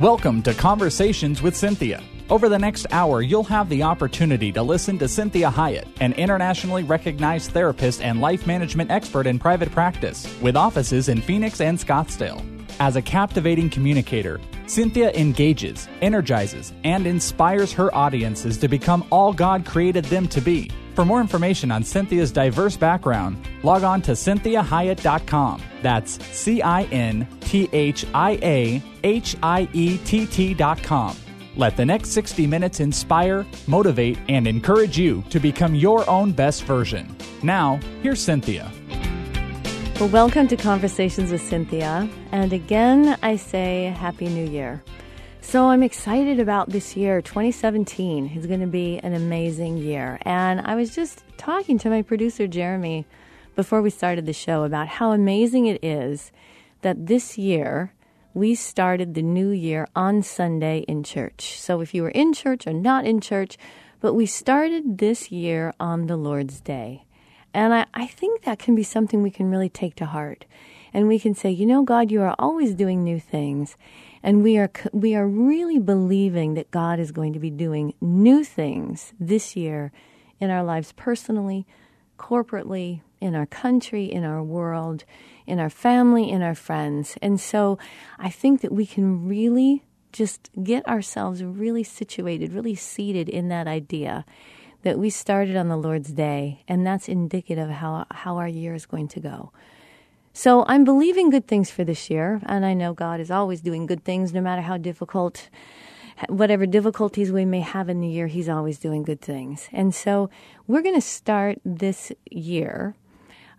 Welcome to Conversations with Cinthia. Over the next hour, you'll have the opportunity to listen to Cinthia Hiett, an internationally recognized therapist and life management expert in private practice, with offices in Phoenix and Scottsdale. As a captivating communicator, Cinthia engages, energizes, and inspires her audiences to become all God created them to be. For more information on Cinthia's diverse background, log on to cinthiahiett.com. That's C I N T H I A H I E T T.com. Let the next 60 minutes inspire, motivate, and encourage you to become your own best version. Now, here's Cinthia. Well, welcome to Conversations with Cinthia. And again, I say Happy New Year. So I'm excited about this year. 2017 is going to be an amazing year. And I was just talking to my producer, Jeremy, before we started the show about how amazing it is that this year we started the new year on Sunday in church. So if you were in church or not in church, but we started this year on the Lord's Day. And I, I think that can be something we can really take to heart. And we can say, you know, God, you are always doing new things. And we are, we are really believing that God is going to be doing new things this year in our lives personally, corporately, in our country, in our world, in our family, in our friends. And so I think that we can really just get ourselves really situated, really seated in that idea that we started on the Lord's day, and that's indicative of how, how our year is going to go. So I'm believing good things for this year, and I know God is always doing good things no matter how difficult, whatever difficulties we may have in the year, He's always doing good things. And so we're going to start this year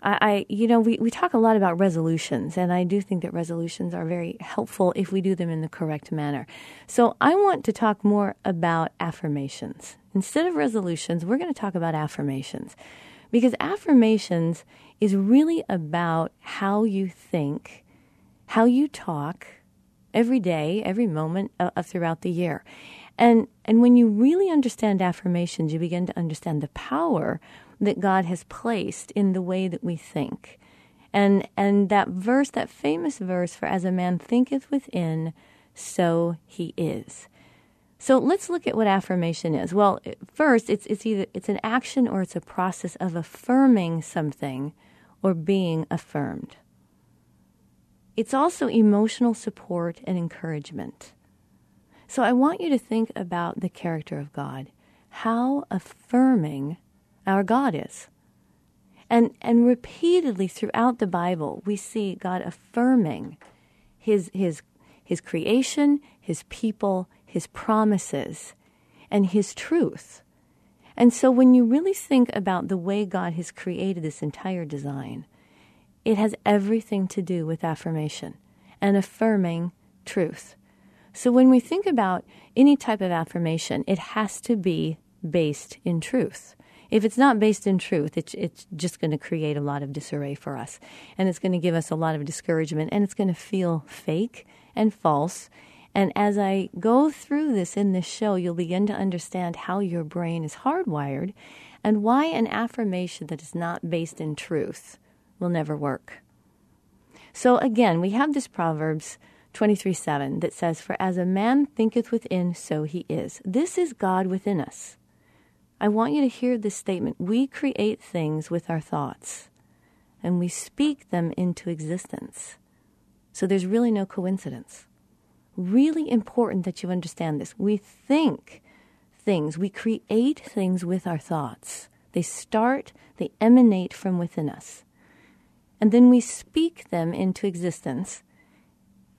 I, you know, we, we talk a lot about resolutions, and I do think that resolutions are very helpful if we do them in the correct manner. So I want to talk more about affirmations. Instead of resolutions, we're going to talk about affirmations because affirmations is really about how you think, how you talk every day, every moment uh, throughout the year. And, and when you really understand affirmations, you begin to understand the power that God has placed in the way that we think. And, and that verse, that famous verse for as a man thinketh within, so he is. So let's look at what affirmation is. Well, first, it's, it's either it's an action or it's a process of affirming something or being affirmed. It's also emotional support and encouragement. So I want you to think about the character of God. How affirming our God is. And, and repeatedly throughout the Bible, we see God affirming his, his, his creation, his people, his promises, and his truth. And so when you really think about the way God has created this entire design, it has everything to do with affirmation and affirming truth. So when we think about any type of affirmation, it has to be based in truth. If it's not based in truth, it's, it's just going to create a lot of disarray for us. And it's going to give us a lot of discouragement and it's going to feel fake and false. And as I go through this in this show, you'll begin to understand how your brain is hardwired and why an affirmation that is not based in truth will never work. So again, we have this Proverbs 23 7 that says, For as a man thinketh within, so he is. This is God within us. I want you to hear this statement. We create things with our thoughts, and we speak them into existence. So there's really no coincidence. Really important that you understand this. We think things, we create things with our thoughts. They start, they emanate from within us. And then we speak them into existence.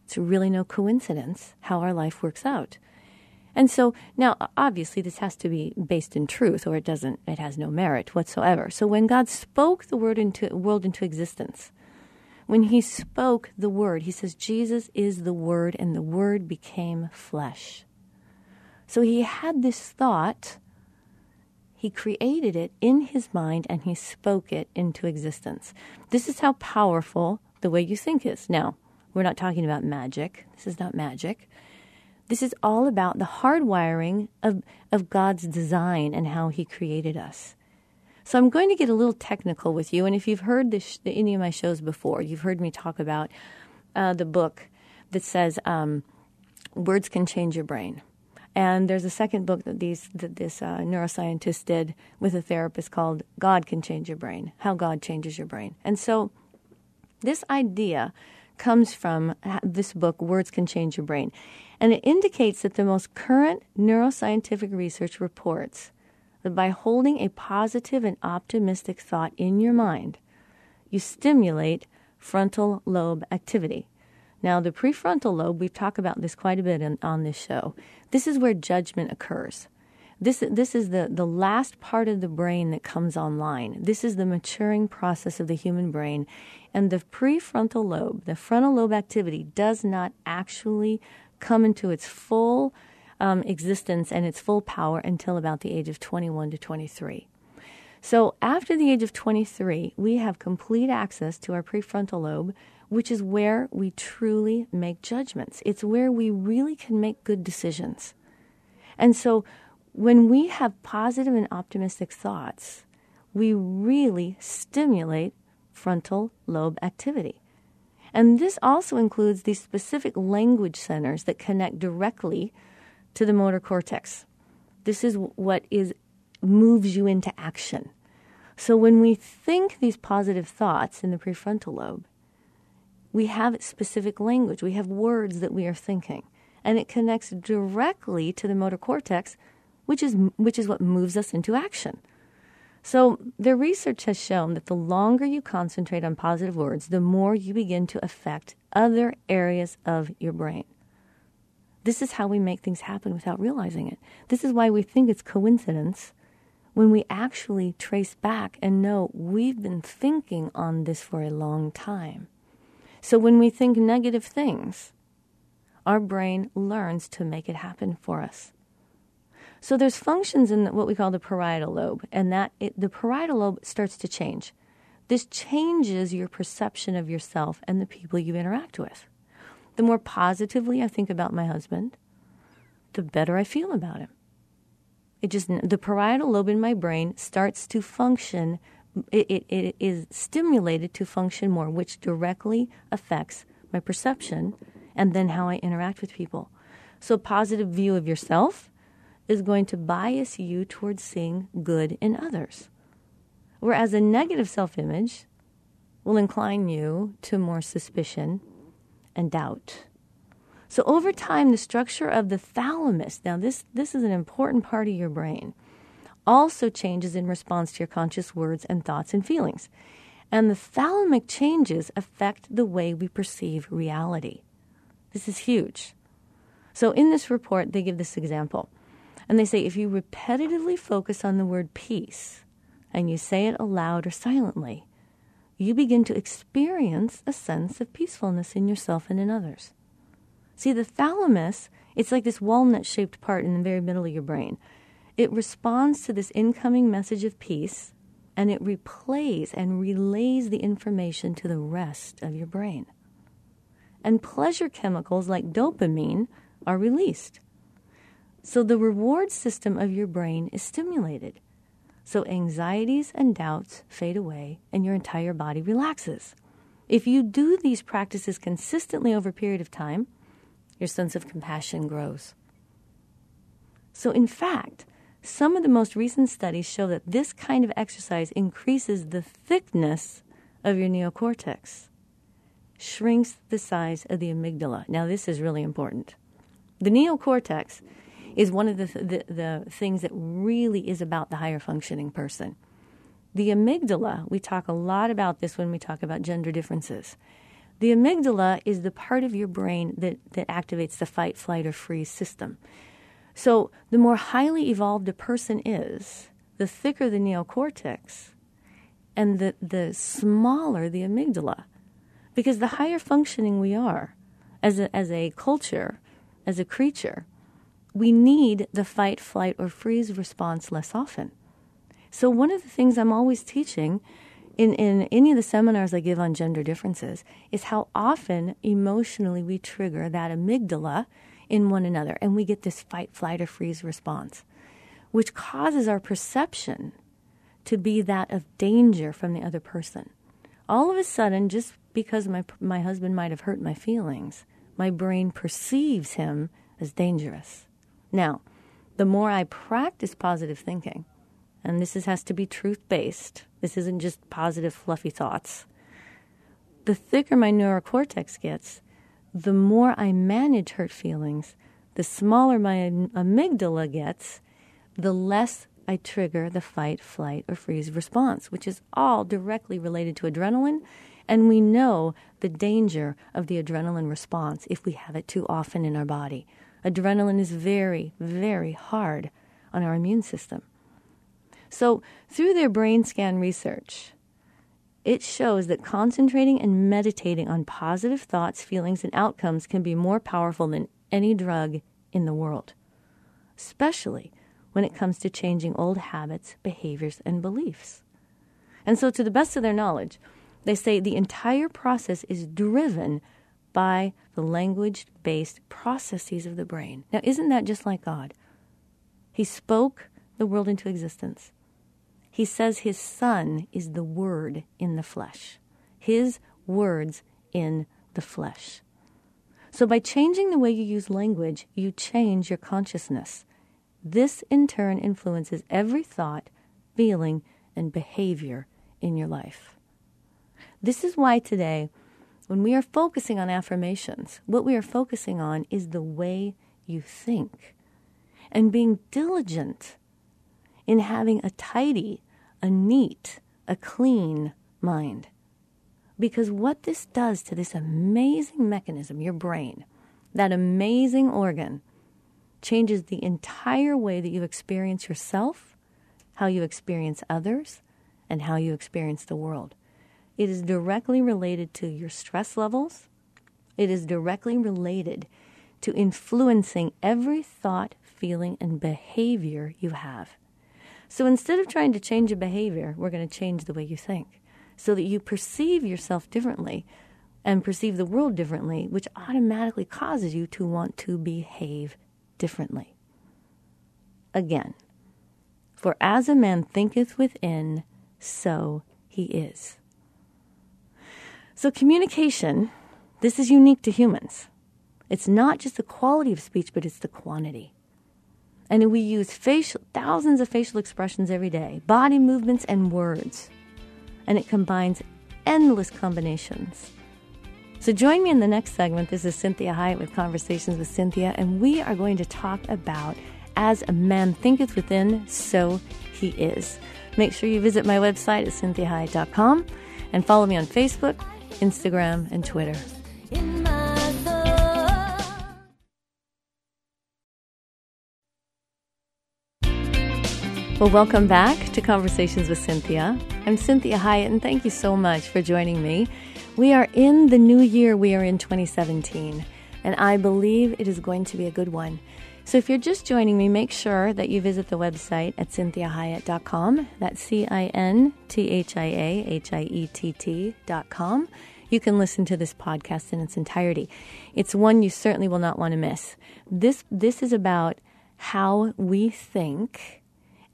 It's really no coincidence how our life works out. And so now, obviously, this has to be based in truth, or it doesn't. It has no merit whatsoever. So when God spoke the word into world into existence, when He spoke the word, He says Jesus is the Word, and the Word became flesh. So He had this thought. He created it in his mind and he spoke it into existence. This is how powerful the way you think is. Now, we're not talking about magic. This is not magic. This is all about the hardwiring of, of God's design and how He created us. So I'm going to get a little technical with you. And if you've heard this, any of my shows before, you've heard me talk about uh, the book that says um, Words Can Change Your Brain. And there's a second book that these that this uh, neuroscientist did with a therapist called "God Can Change Your Brain: How God Changes Your Brain." And so, this idea comes from this book, "Words Can Change Your Brain," and it indicates that the most current neuroscientific research reports that by holding a positive and optimistic thought in your mind, you stimulate frontal lobe activity. Now, the prefrontal lobe, we've talked about this quite a bit in, on this show. This is where judgment occurs. This, this is the, the last part of the brain that comes online. This is the maturing process of the human brain. And the prefrontal lobe, the frontal lobe activity, does not actually come into its full um, existence and its full power until about the age of 21 to 23. So, after the age of 23, we have complete access to our prefrontal lobe, which is where we truly make judgments. It's where we really can make good decisions. And so, when we have positive and optimistic thoughts, we really stimulate frontal lobe activity. And this also includes these specific language centers that connect directly to the motor cortex. This is what is moves you into action. So when we think these positive thoughts in the prefrontal lobe, we have specific language. We have words that we are thinking, and it connects directly to the motor cortex, which is which is what moves us into action. So, the research has shown that the longer you concentrate on positive words, the more you begin to affect other areas of your brain. This is how we make things happen without realizing it. This is why we think it's coincidence when we actually trace back and know we've been thinking on this for a long time. So when we think negative things, our brain learns to make it happen for us. So there's functions in what we call the parietal lobe, and that it, the parietal lobe starts to change. This changes your perception of yourself and the people you interact with. The more positively I think about my husband, the better I feel about him. It just the parietal lobe in my brain starts to function. It, it, it is stimulated to function more, which directly affects my perception and then how I interact with people. So, a positive view of yourself is going to bias you towards seeing good in others. Whereas a negative self image will incline you to more suspicion and doubt. So over time, the structure of the thalamus, now this, this is an important part of your brain, also changes in response to your conscious words and thoughts and feelings. And the thalamic changes affect the way we perceive reality. This is huge. So in this report, they give this example. And they say if you repetitively focus on the word peace and you say it aloud or silently, you begin to experience a sense of peacefulness in yourself and in others. See, the thalamus, it's like this walnut shaped part in the very middle of your brain. It responds to this incoming message of peace and it replays and relays the information to the rest of your brain. And pleasure chemicals like dopamine are released. So the reward system of your brain is stimulated. So anxieties and doubts fade away and your entire body relaxes. If you do these practices consistently over a period of time, your sense of compassion grows. So, in fact, some of the most recent studies show that this kind of exercise increases the thickness of your neocortex, shrinks the size of the amygdala. Now, this is really important. The neocortex is one of the, the, the things that really is about the higher functioning person. The amygdala, we talk a lot about this when we talk about gender differences. The amygdala is the part of your brain that, that activates the fight, flight, or freeze system. So, the more highly evolved a person is, the thicker the neocortex, and the, the smaller the amygdala. Because the higher functioning we are as a, as a culture, as a creature, we need the fight, flight, or freeze response less often. So, one of the things I'm always teaching in, in any of the seminars I give on gender differences is how often emotionally we trigger that amygdala in one another and we get this fight, flight, or freeze response, which causes our perception to be that of danger from the other person. All of a sudden, just because my, my husband might have hurt my feelings, my brain perceives him as dangerous. Now, the more I practice positive thinking, and this is, has to be truth based, this isn't just positive, fluffy thoughts, the thicker my neurocortex gets, the more I manage hurt feelings, the smaller my amygdala gets, the less I trigger the fight, flight, or freeze response, which is all directly related to adrenaline. And we know the danger of the adrenaline response if we have it too often in our body. Adrenaline is very, very hard on our immune system. So, through their brain scan research, it shows that concentrating and meditating on positive thoughts, feelings, and outcomes can be more powerful than any drug in the world, especially when it comes to changing old habits, behaviors, and beliefs. And so, to the best of their knowledge, they say the entire process is driven by the language based processes of the brain. Now, isn't that just like God? He spoke the world into existence. He says his son is the word in the flesh, his words in the flesh. So, by changing the way you use language, you change your consciousness. This, in turn, influences every thought, feeling, and behavior in your life. This is why today, when we are focusing on affirmations, what we are focusing on is the way you think and being diligent in having a tidy, a neat, a clean mind. Because what this does to this amazing mechanism, your brain, that amazing organ, changes the entire way that you experience yourself, how you experience others, and how you experience the world. It is directly related to your stress levels. It is directly related to influencing every thought, feeling, and behavior you have. So instead of trying to change a behavior, we're going to change the way you think so that you perceive yourself differently and perceive the world differently, which automatically causes you to want to behave differently. Again, for as a man thinketh within, so he is. So, communication, this is unique to humans. It's not just the quality of speech, but it's the quantity. And we use facial, thousands of facial expressions every day, body movements and words. And it combines endless combinations. So join me in the next segment. This is Cinthia Hiett with Conversations with Cinthia, and we are going to talk about as a man thinketh within, so he is. Make sure you visit my website at cinthiahiett.com and follow me on Facebook, Instagram, and Twitter. Well, welcome back to Conversations with Cinthia. I'm Cinthia Hiett, and thank you so much for joining me. We are in the new year, we are in 2017, and I believe it is going to be a good one. So if you're just joining me, make sure that you visit the website at cinthiahiett.com. That's C I N T H I A H I E T T.com. You can listen to this podcast in its entirety. It's one you certainly will not want to miss. This, this is about how we think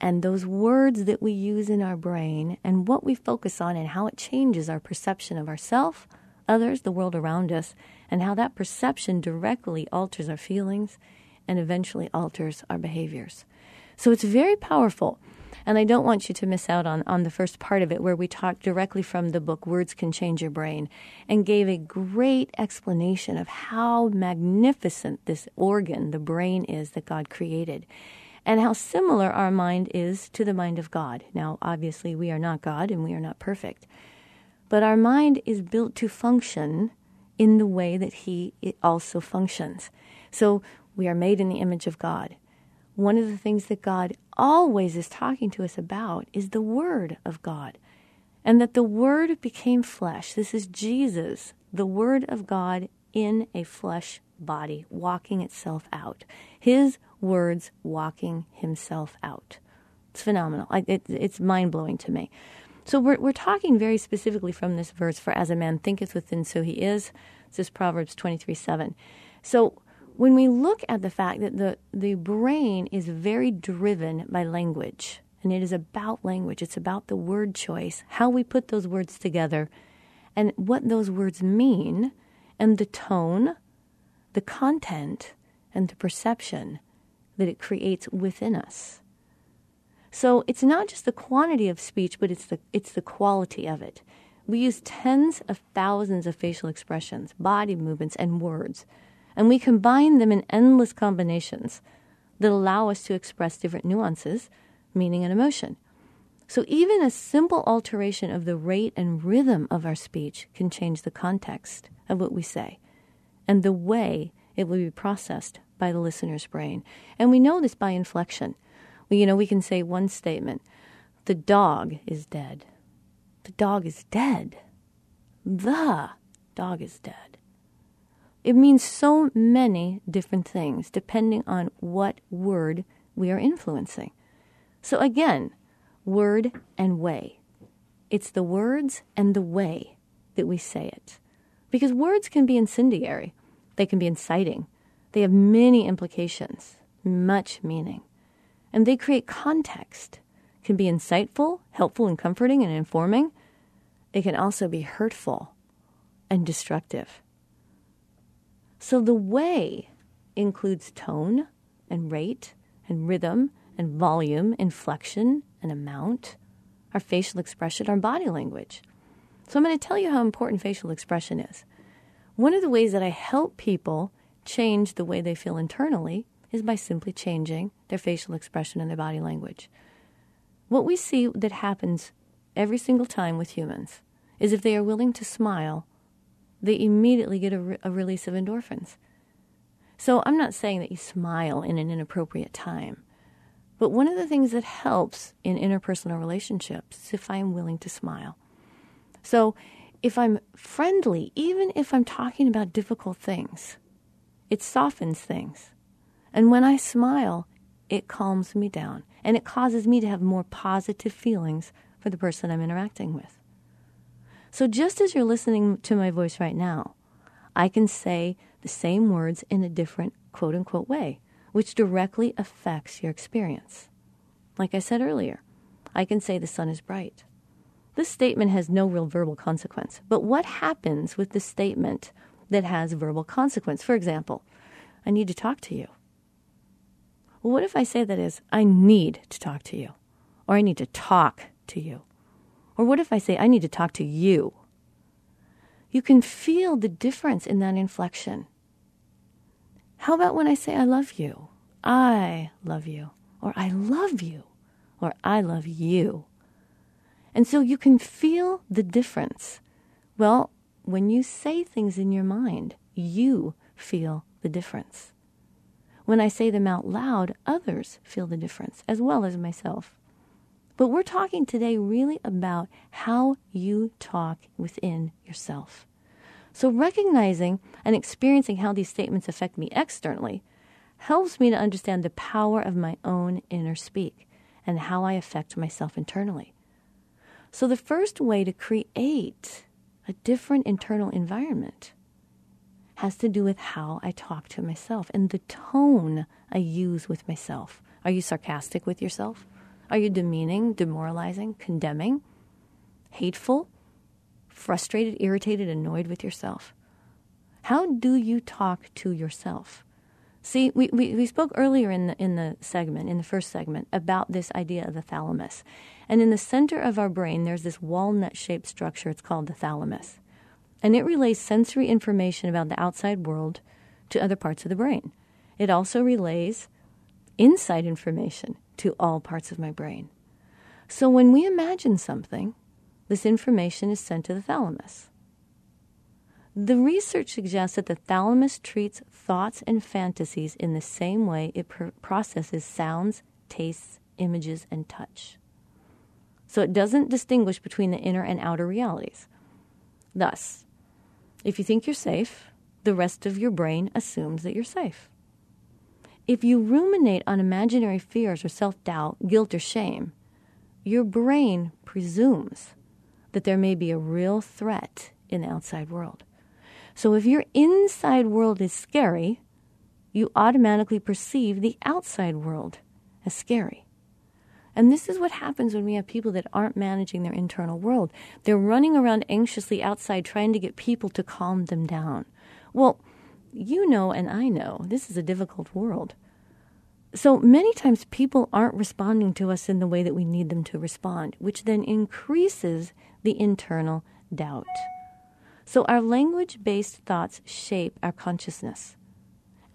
and those words that we use in our brain and what we focus on and how it changes our perception of ourself, others, the world around us, and how that perception directly alters our feelings and eventually alters our behaviors. So it's very powerful. And I don't want you to miss out on, on the first part of it, where we talked directly from the book Words Can Change Your Brain and gave a great explanation of how magnificent this organ, the brain, is that God created and how similar our mind is to the mind of God. Now, obviously, we are not God and we are not perfect, but our mind is built to function in the way that He also functions. So we are made in the image of God. One of the things that God always is talking to us about is the Word of God, and that the Word became flesh. This is Jesus, the Word of God in a flesh body, walking itself out. His words walking himself out. It's phenomenal. It, it's mind blowing to me. So we're, we're talking very specifically from this verse for as a man thinketh within, so he is. This is Proverbs 23 7. So when we look at the fact that the, the brain is very driven by language, and it is about language, it's about the word choice, how we put those words together, and what those words mean, and the tone, the content, and the perception that it creates within us. So it's not just the quantity of speech, but it's the, it's the quality of it. We use tens of thousands of facial expressions, body movements, and words, and we combine them in endless combinations that allow us to express different nuances, meaning, and emotion. So even a simple alteration of the rate and rhythm of our speech can change the context of what we say and the way it will be processed by the listener's brain. And we know this by inflection. We, you know, we can say one statement the dog is dead. The dog is dead. The dog is dead. It means so many different things depending on what word we are influencing. So, again, word and way. It's the words and the way that we say it. Because words can be incendiary, they can be inciting, they have many implications, much meaning, and they create context. Can be insightful, helpful, and comforting and informing. It can also be hurtful and destructive. So the way includes tone and rate and rhythm and volume, inflection, and amount, our facial expression, our body language. So I'm going to tell you how important facial expression is. One of the ways that I help people change the way they feel internally is by simply changing their facial expression and their body language. What we see that happens every single time with humans is if they are willing to smile, they immediately get a, re- a release of endorphins. So I'm not saying that you smile in an inappropriate time. But one of the things that helps in interpersonal relationships is if I'm willing to smile. So if I'm friendly, even if I'm talking about difficult things, it softens things. And when I smile, it calms me down and it causes me to have more positive feelings for the person I'm interacting with. So just as you're listening to my voice right now, I can say the same words in a different quote unquote way which directly affects your experience. Like I said earlier, I can say the sun is bright. This statement has no real verbal consequence, but what happens with the statement that has verbal consequence? For example, I need to talk to you. Well, what if I say that is, I need to talk to you, or I need to talk to you? Or what if I say, I need to talk to you? You can feel the difference in that inflection. How about when I say, I love you? I love you, or I love you, or I love you. And so you can feel the difference. Well, when you say things in your mind, you feel the difference. When I say them out loud, others feel the difference, as well as myself. But we're talking today really about how you talk within yourself. So, recognizing and experiencing how these statements affect me externally helps me to understand the power of my own inner speak and how I affect myself internally. So, the first way to create a different internal environment has to do with how I talk to myself and the tone I use with myself. Are you sarcastic with yourself? Are you demeaning, demoralizing, condemning, hateful? frustrated, irritated, annoyed with yourself? How do you talk to yourself? See, we, we, we spoke earlier in the, in the segment, in the first segment, about this idea of the thalamus. And in the center of our brain, there's this walnut shaped structure. It's called the thalamus. And it relays sensory information about the outside world to other parts of the brain. It also relays inside information to all parts of my brain. So when we imagine something, this information is sent to the thalamus. The research suggests that the thalamus treats thoughts and fantasies in the same way it pr- processes sounds, tastes, images, and touch. So it doesn't distinguish between the inner and outer realities. Thus, if you think you're safe, the rest of your brain assumes that you're safe. If you ruminate on imaginary fears or self doubt, guilt, or shame, your brain presumes that there may be a real threat in the outside world. So if your inside world is scary, you automatically perceive the outside world as scary. And this is what happens when we have people that aren't managing their internal world. They're running around anxiously outside trying to get people to calm them down. Well, you know and I know this is a difficult world. So many times people aren't responding to us in the way that we need them to respond, which then increases the internal doubt. So our language based thoughts shape our consciousness,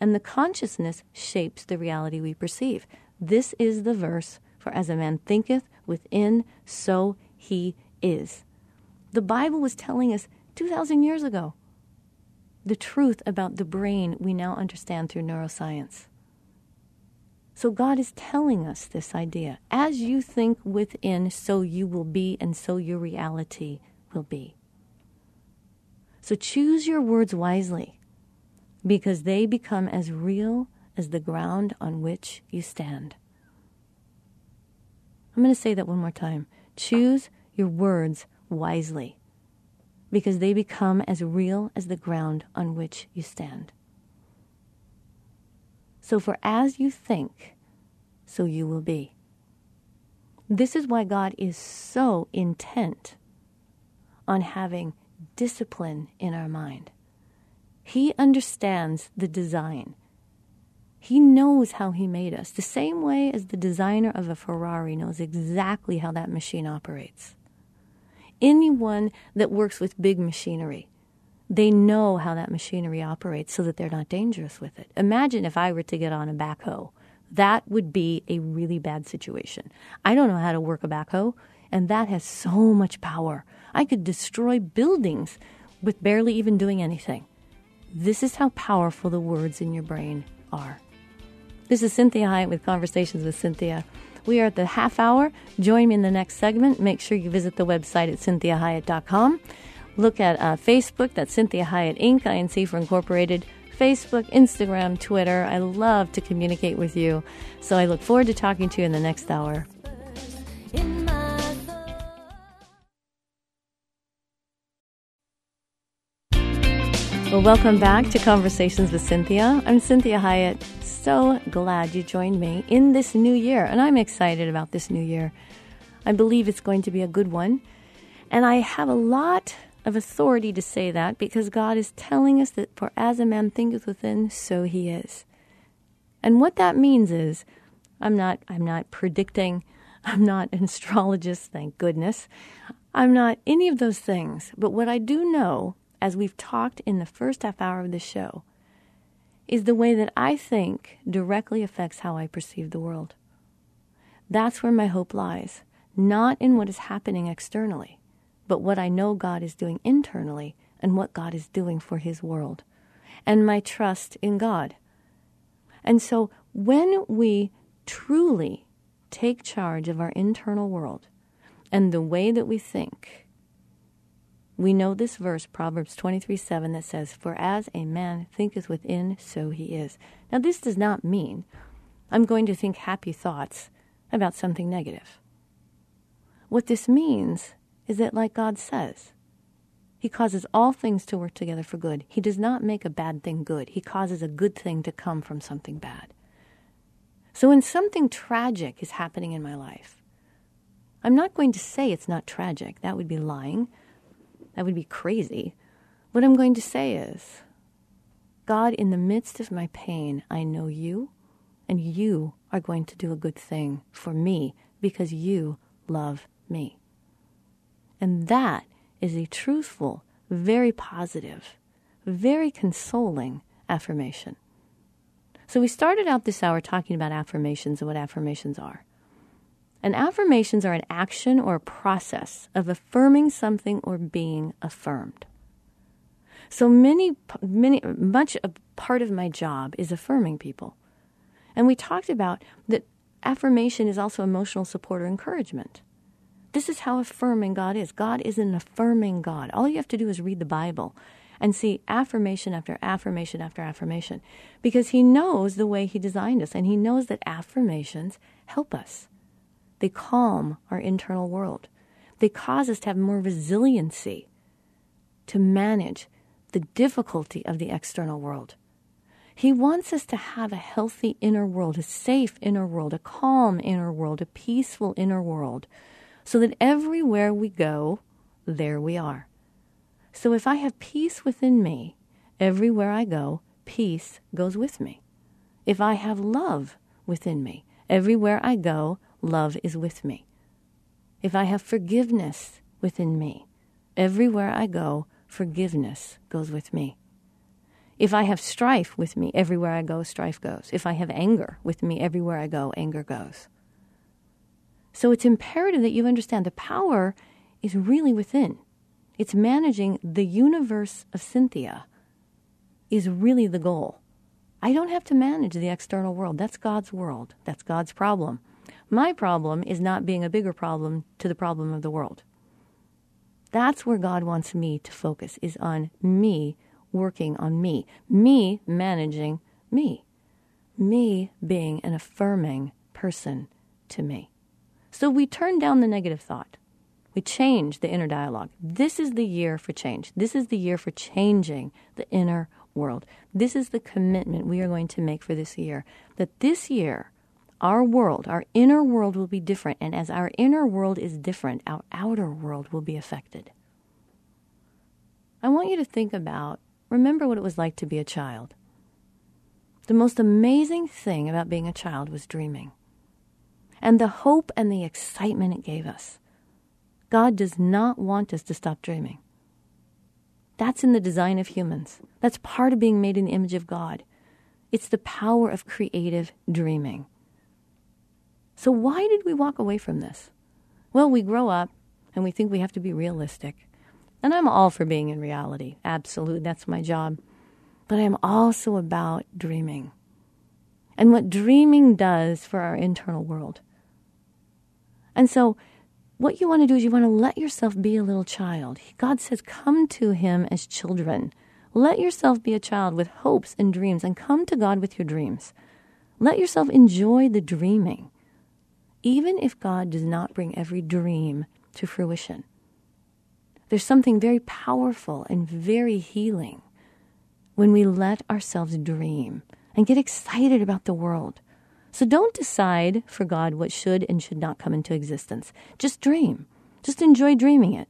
and the consciousness shapes the reality we perceive. This is the verse for as a man thinketh within, so he is. The Bible was telling us 2,000 years ago the truth about the brain we now understand through neuroscience. So God is telling us this idea. As you think within, so you will be, and so your reality will be. So choose your words wisely, because they become as real as the ground on which you stand. I'm going to say that one more time. Choose your words wisely because they become as real as the ground on which you stand. So, for as you think, so you will be. This is why God is so intent on having discipline in our mind. He understands the design. He knows how He made us, the same way as the designer of a Ferrari knows exactly how that machine operates. Anyone that works with big machinery, they know how that machinery operates so that they're not dangerous with it. Imagine if I were to get on a backhoe. That would be a really bad situation. I don't know how to work a backhoe, and that has so much power. I could destroy buildings with barely even doing anything. This is how powerful the words in your brain are. This is Cinthia Hiett with Conversations with Cinthia. We are at the half hour. Join me in the next segment. Make sure you visit the website at cinthiahiett.com. Look at uh, Facebook, that's Cinthia Hiett Inc., INC for Incorporated. Facebook, Instagram, Twitter. I love to communicate with you. So I look forward to talking to you in the next hour. Well, welcome back to Conversations with Cinthia. I'm Cinthia Hiett. So glad you joined me in this new year, and I'm excited about this new year. I believe it's going to be a good one, and I have a lot of authority to say that because God is telling us that for as a man thinketh within, so he is. And what that means is, I'm not, I'm not predicting, I'm not an astrologist, thank goodness. I'm not any of those things. But what I do know as we've talked in the first half hour of the show, is the way that I think directly affects how I perceive the world. That's where my hope lies, not in what is happening externally, but what I know God is doing internally and what God is doing for His world, and my trust in God. And so when we truly take charge of our internal world and the way that we think, we know this verse, Proverbs 23 7, that says, For as a man thinketh within, so he is. Now, this does not mean I'm going to think happy thoughts about something negative. What this means is that, like God says, He causes all things to work together for good. He does not make a bad thing good, He causes a good thing to come from something bad. So, when something tragic is happening in my life, I'm not going to say it's not tragic. That would be lying. That would be crazy. What I'm going to say is God, in the midst of my pain, I know you, and you are going to do a good thing for me because you love me. And that is a truthful, very positive, very consoling affirmation. So we started out this hour talking about affirmations and what affirmations are. And affirmations are an action or a process of affirming something or being affirmed. So many, many, much a part of my job is affirming people. And we talked about that affirmation is also emotional support or encouragement. This is how affirming God is. God is an affirming God. All you have to do is read the Bible and see affirmation after affirmation after affirmation because He knows the way He designed us and He knows that affirmations help us. They calm our internal world. They cause us to have more resiliency to manage the difficulty of the external world. He wants us to have a healthy inner world, a safe inner world, a calm inner world, a peaceful inner world, so that everywhere we go, there we are. So if I have peace within me, everywhere I go, peace goes with me. If I have love within me, everywhere I go, love is with me. If I have forgiveness within me, everywhere I go, forgiveness goes with me. If I have strife with me, everywhere I go, strife goes. If I have anger with me, everywhere I go, anger goes. So it's imperative that you understand the power is really within. It's managing the universe of Cinthia is really the goal. I don't have to manage the external world. That's God's world. That's God's problem. My problem is not being a bigger problem to the problem of the world. That's where God wants me to focus is on me working on me, me managing me, me being an affirming person to me. So we turn down the negative thought. We change the inner dialogue. This is the year for change. This is the year for changing the inner world. This is the commitment we are going to make for this year. That this year, our world, our inner world will be different. And as our inner world is different, our outer world will be affected. I want you to think about, remember what it was like to be a child. The most amazing thing about being a child was dreaming and the hope and the excitement it gave us. God does not want us to stop dreaming. That's in the design of humans. That's part of being made in the image of God. It's the power of creative dreaming. So, why did we walk away from this? Well, we grow up and we think we have to be realistic. And I'm all for being in reality. Absolutely. That's my job. But I'm also about dreaming and what dreaming does for our internal world. And so, what you want to do is you want to let yourself be a little child. God says, Come to Him as children. Let yourself be a child with hopes and dreams and come to God with your dreams. Let yourself enjoy the dreaming, even if God does not bring every dream to fruition. There's something very powerful and very healing when we let ourselves dream and get excited about the world so don't decide for God what should and should not come into existence. Just dream. Just enjoy dreaming it.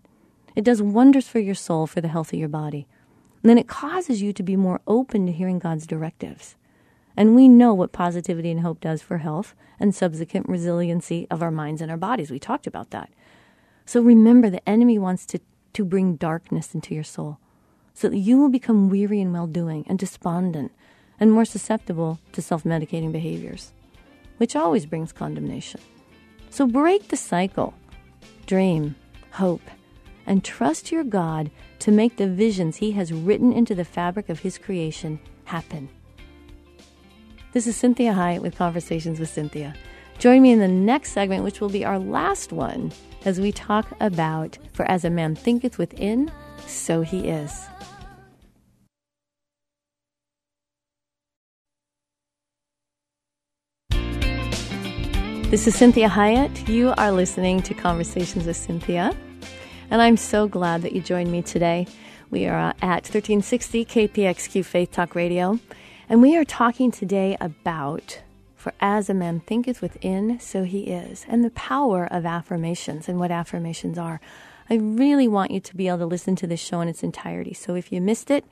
It does wonders for your soul, for the health of your body. And then it causes you to be more open to hearing God's directives. And we know what positivity and hope does for health and subsequent resiliency of our minds and our bodies. We talked about that. So remember, the enemy wants to, to bring darkness into your soul so that you will become weary and well doing and despondent and more susceptible to self medicating behaviors which always brings condemnation. So break the cycle, dream, hope, and trust your God to make the visions He has written into the fabric of His creation happen. This is Cinthia Hiett with Conversations with Cinthia. Join me in the next segment, which will be our last one, as we talk about For as a man thinketh within, so he is. This is Cinthia Hiett. You are listening to Conversations with Cinthia. And I'm so glad that you joined me today. We are at 1360 KPXQ Faith Talk Radio. And we are talking today about For as a man thinketh within, so he is, and the power of affirmations and what affirmations are. I really want you to be able to listen to this show in its entirety. So if you missed it,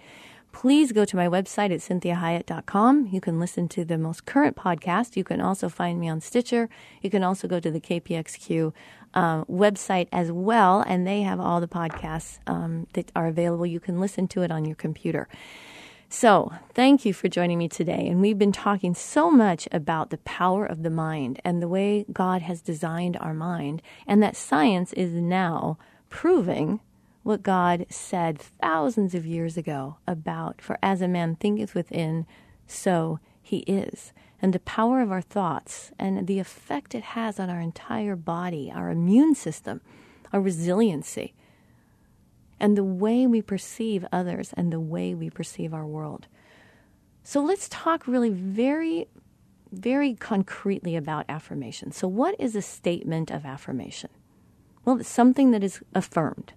please go to my website at cinthiahiett.com. You can listen to the most current podcast. You can also find me on Stitcher. You can also go to the KPXQ um, website as well, and they have all the podcasts um, that are available. You can listen to it on your computer. So, thank you for joining me today. And we've been talking so much about the power of the mind and the way God has designed our mind, and that science is now proving what God said thousands of years ago about, for as a man thinketh within, so he is. And the power of our thoughts and the effect it has on our entire body, our immune system, our resiliency, and the way we perceive others and the way we perceive our world. So let's talk really very, very concretely about affirmation. So, what is a statement of affirmation? Well, it's something that is affirmed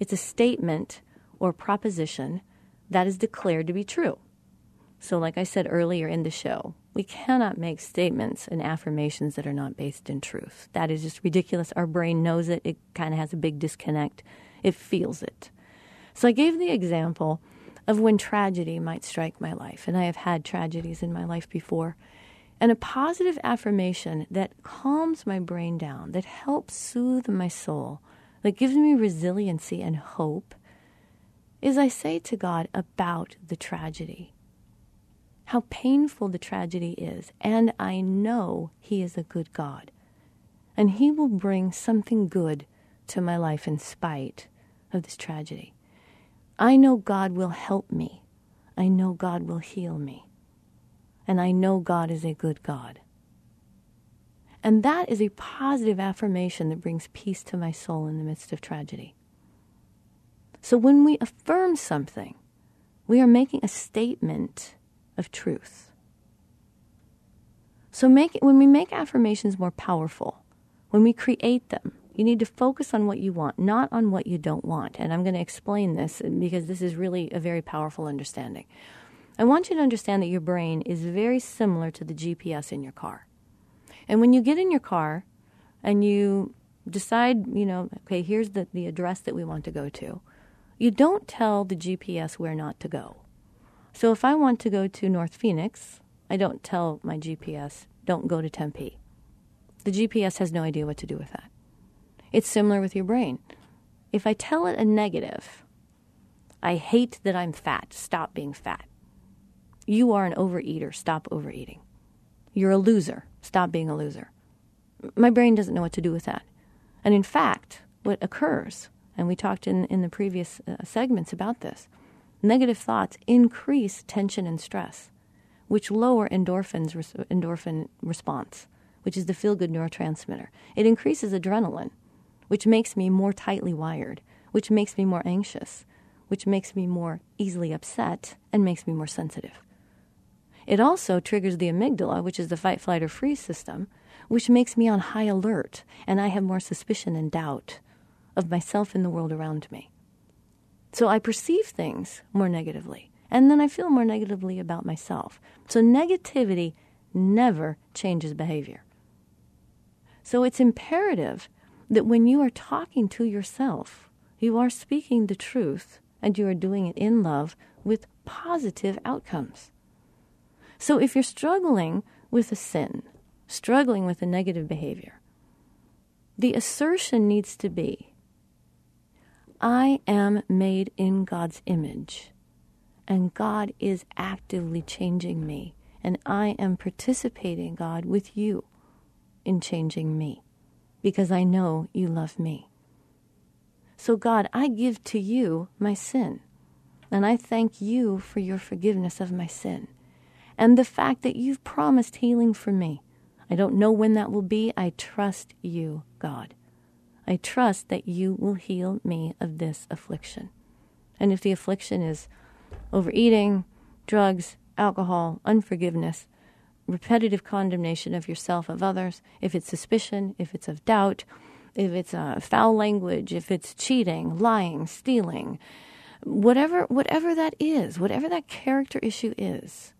it's a statement or proposition that is declared to be true. So, like I said earlier in the show, we cannot make statements and affirmations that are not based in truth. That is just ridiculous. Our brain knows it, it kind of has a big disconnect, it feels it. So, I gave the example of when tragedy might strike my life. And I have had tragedies in my life before. And a positive affirmation that calms my brain down, that helps soothe my soul, that gives me resiliency and hope, is I say to God about the tragedy how painful the tragedy is, and I know He is a good God. And He will bring something good to my life in spite of this tragedy. I know God will help me. I know God will heal me. And I know God is a good God. And that is a positive affirmation that brings peace to my soul in the midst of tragedy. So when we affirm something, we are making a statement of truth. So make, when we make affirmations more powerful, when we create them, you need to focus on what you want, not on what you don't want. And I'm going to explain this because this is really a very powerful understanding. I want you to understand that your brain is very similar to the GPS in your car. And when you get in your car and you decide, you know, okay, here's the, the address that we want to go to, you don't tell the GPS where not to go. So if I want to go to North Phoenix, I don't tell my GPS, don't go to Tempe. The GPS has no idea what to do with that. It's similar with your brain. If I tell it a negative, I hate that I'm fat, stop being fat. You are an overeater, stop overeating. You're a loser, stop being a loser. My brain doesn't know what to do with that. And in fact, what occurs, and we talked in, in the previous uh, segments about this, Negative thoughts increase tension and stress, which lower endorphins, endorphin response, which is the feel good neurotransmitter. It increases adrenaline, which makes me more tightly wired, which makes me more anxious, which makes me more easily upset, and makes me more sensitive. It also triggers the amygdala, which is the fight, flight, or freeze system, which makes me on high alert, and I have more suspicion and doubt of myself and the world around me. So I perceive things more negatively. And then I feel more negatively about myself. So negativity never changes behavior. So it's imperative that when you are talking to yourself, you are speaking the truth and you are doing it in love with positive outcomes. So if you're struggling with a sin, struggling with a negative behavior, the assertion needs to be I am made in God's image, and God is actively changing me, and I am participating, God, with you in changing me because I know you love me. So, God, I give to you my sin, and I thank you for your forgiveness of my sin and the fact that you've promised healing for me. I don't know when that will be. I trust you, God. I trust that you will heal me of this affliction. And if the affliction is overeating, drugs, alcohol, unforgiveness, repetitive condemnation of yourself, of others, if it's suspicion, if it's of doubt, if it's uh, foul language, if it's cheating, lying, stealing, whatever, whatever that is, whatever that character issue is,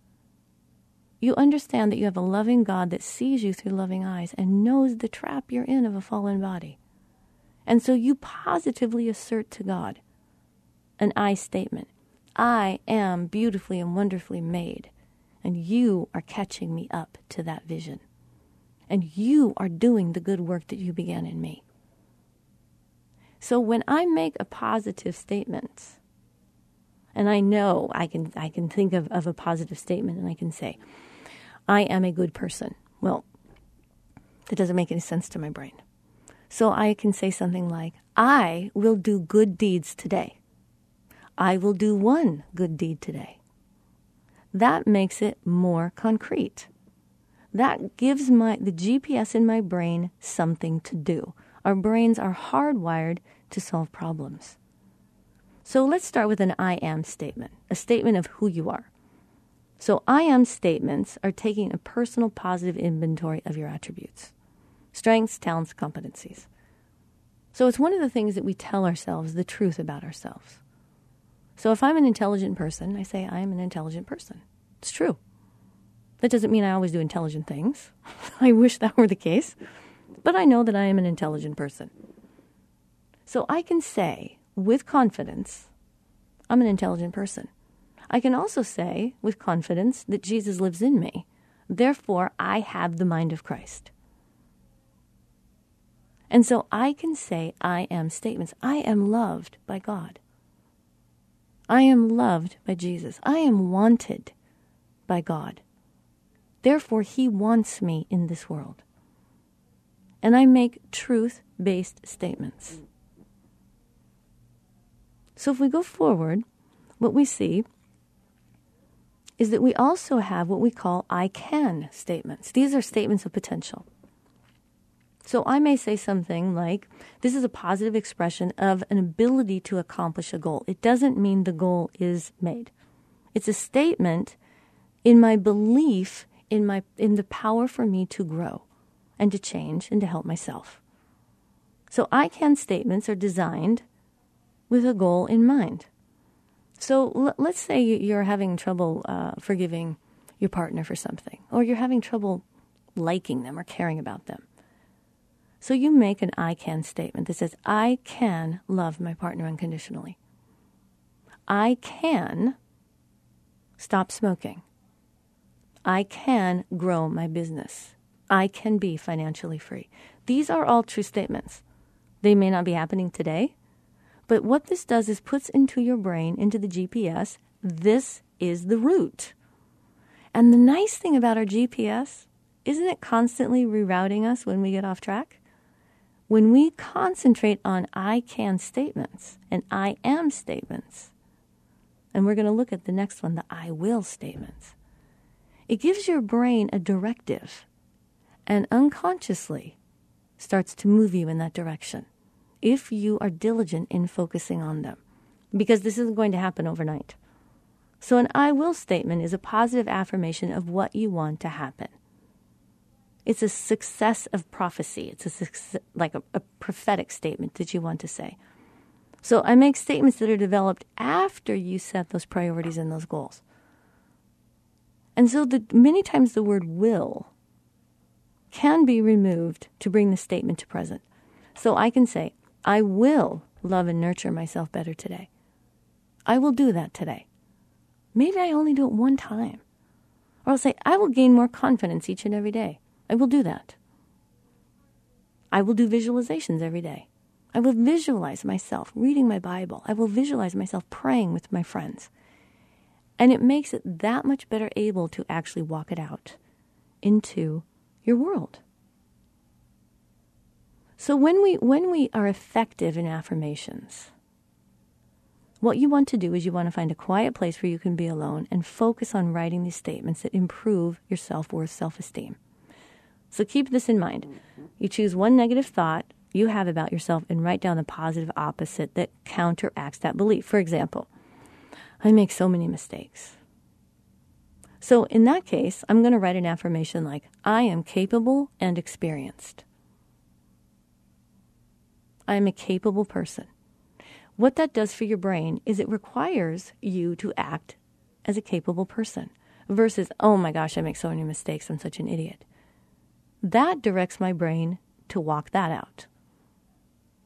you understand that you have a loving God that sees you through loving eyes and knows the trap you're in of a fallen body. And so you positively assert to God an I statement I am beautifully and wonderfully made, and you are catching me up to that vision. And you are doing the good work that you began in me. So when I make a positive statement, and I know I can I can think of, of a positive statement and I can say, I am a good person. Well, that doesn't make any sense to my brain. So I can say something like, I will do good deeds today. I will do one good deed today. That makes it more concrete. That gives my the GPS in my brain something to do. Our brains are hardwired to solve problems. So let's start with an I am statement, a statement of who you are. So I am statements are taking a personal positive inventory of your attributes strengths, talents, competencies. So it's one of the things that we tell ourselves the truth about ourselves. So if I'm an intelligent person, I say I am an intelligent person. It's true. That doesn't mean I always do intelligent things. I wish that were the case. But I know that I am an intelligent person. So I can say with confidence, I'm an intelligent person. I can also say with confidence that Jesus lives in me. Therefore, I have the mind of Christ. And so I can say I am statements. I am loved by God. I am loved by Jesus. I am wanted by God. Therefore, He wants me in this world. And I make truth based statements. So if we go forward, what we see is that we also have what we call I can statements. These are statements of potential. So I may say something like, This is a positive expression of an ability to accomplish a goal. It doesn't mean the goal is made. It's a statement in my belief in, my, in the power for me to grow and to change and to help myself. So I can statements are designed with a goal in mind. So l- let's say you're having trouble uh, forgiving your partner for something, or you're having trouble liking them or caring about them. So you make an I can statement that says, I can love my partner unconditionally. I can stop smoking. I can grow my business. I can be financially free. These are all true statements. They may not be happening today, but what this does is puts into your brain, into the GPS, this is the route. And the nice thing about our GPS, isn't it constantly rerouting us when we get off track? When we concentrate on I can statements and I am statements, and we're going to look at the next one, the I will statements, it gives your brain a directive and unconsciously starts to move you in that direction if you are diligent in focusing on them, because this isn't going to happen overnight. So, an I will statement is a positive affirmation of what you want to happen. It's a success of prophecy. It's a success, like a, a prophetic statement that you want to say. So, I make statements that are developed after you set those priorities and those goals. And so, the, many times the word will can be removed to bring the statement to present. So, I can say, I will love and nurture myself better today. I will do that today. Maybe I only do it one time. Or I'll say, I will gain more confidence each and every day. I will do that. I will do visualizations every day. I will visualize myself reading my Bible. I will visualize myself praying with my friends. And it makes it that much better able to actually walk it out into your world. So when we when we are effective in affirmations, what you want to do is you want to find a quiet place where you can be alone and focus on writing these statements that improve your self-worth, self-esteem. So keep this in mind. You choose one negative thought you have about yourself and write down the positive opposite that counteracts that belief. For example, I make so many mistakes. So in that case, I'm going to write an affirmation like, I am capable and experienced. I am a capable person. What that does for your brain is it requires you to act as a capable person versus, oh my gosh, I make so many mistakes, I'm such an idiot. That directs my brain to walk that out.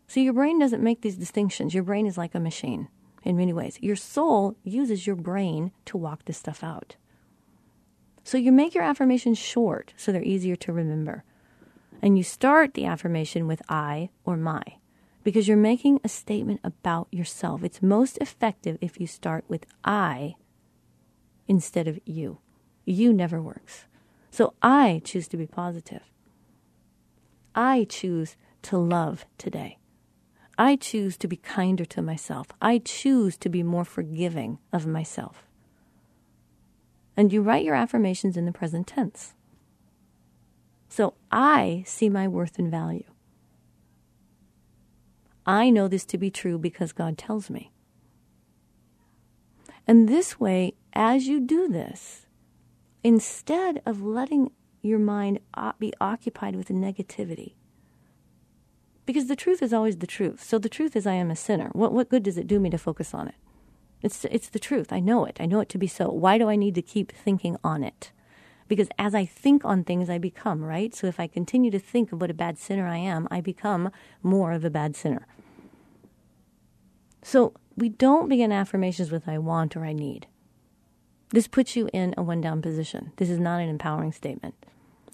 So your brain doesn't make these distinctions. Your brain is like a machine in many ways. Your soul uses your brain to walk this stuff out. So you make your affirmations short so they're easier to remember. And you start the affirmation with I or my because you're making a statement about yourself. It's most effective if you start with I instead of you. You never works. So I choose to be positive. I choose to love today. I choose to be kinder to myself. I choose to be more forgiving of myself. And you write your affirmations in the present tense. So I see my worth and value. I know this to be true because God tells me. And this way, as you do this, instead of letting your mind be occupied with negativity, because the truth is always the truth. So the truth is, I am a sinner. What, what good does it do me to focus on it? It's, it's the truth. I know it. I know it to be so. Why do I need to keep thinking on it? Because as I think on things, I become, right? So if I continue to think of what a bad sinner I am, I become more of a bad sinner. So we don't begin affirmations with I want or I need. This puts you in a one down position. This is not an empowering statement.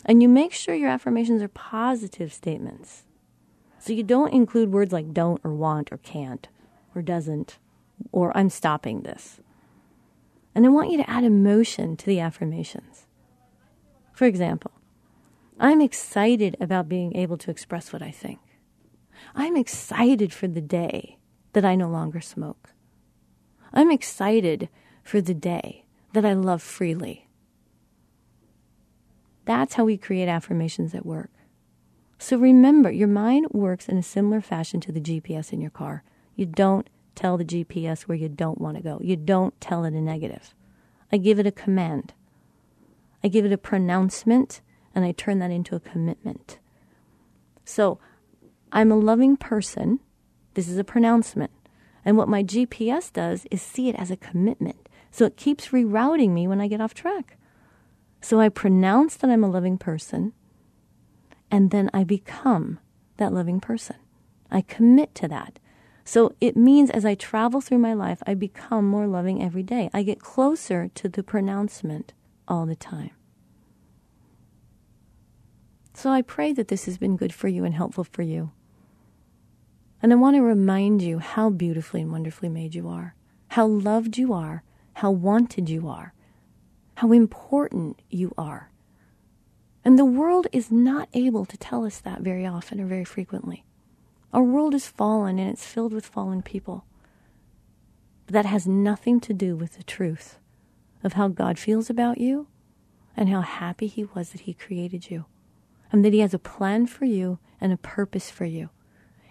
And you make sure your affirmations are positive statements. So you don't include words like don't or want or can't or doesn't or I'm stopping this. And I want you to add emotion to the affirmations. For example, I'm excited about being able to express what I think. I'm excited for the day that I no longer smoke. I'm excited for the day that I love freely. That's how we create affirmations at work. So remember, your mind works in a similar fashion to the GPS in your car. You don't tell the GPS where you don't want to go, you don't tell it a negative. I give it a command, I give it a pronouncement, and I turn that into a commitment. So I'm a loving person. This is a pronouncement. And what my GPS does is see it as a commitment. So it keeps rerouting me when I get off track. So I pronounce that I'm a loving person, and then I become that loving person. I commit to that. So it means as I travel through my life, I become more loving every day. I get closer to the pronouncement all the time. So I pray that this has been good for you and helpful for you. And I want to remind you how beautifully and wonderfully made you are, how loved you are, how wanted you are, how important you are. And the world is not able to tell us that very often or very frequently. Our world is fallen and it's filled with fallen people. But that has nothing to do with the truth of how God feels about you and how happy He was that He created you and that He has a plan for you and a purpose for you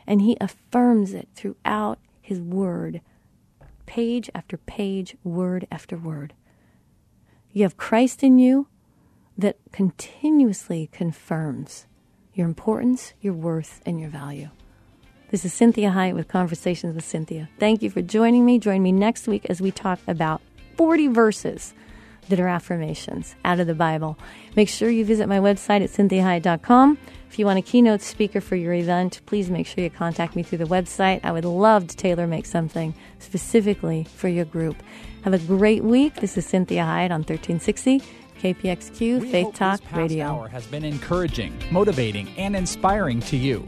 and he affirms it throughout his word, page after page, word after word. You have Christ in you that continuously confirms your importance, your worth, and your value. This is Cinthia Hiett with Conversations with Cinthia. Thank you for joining me. Join me next week as we talk about 40 verses that are affirmations out of the Bible. Make sure you visit my website at cinthiahiett.com. If you want a keynote speaker for your event, please make sure you contact me through the website. I would love to tailor make something specifically for your group. Have a great week. This is Cinthia Hiett on 1360 KPXQ we Faith Talk this past Radio. Hour has been encouraging, motivating, and inspiring to you.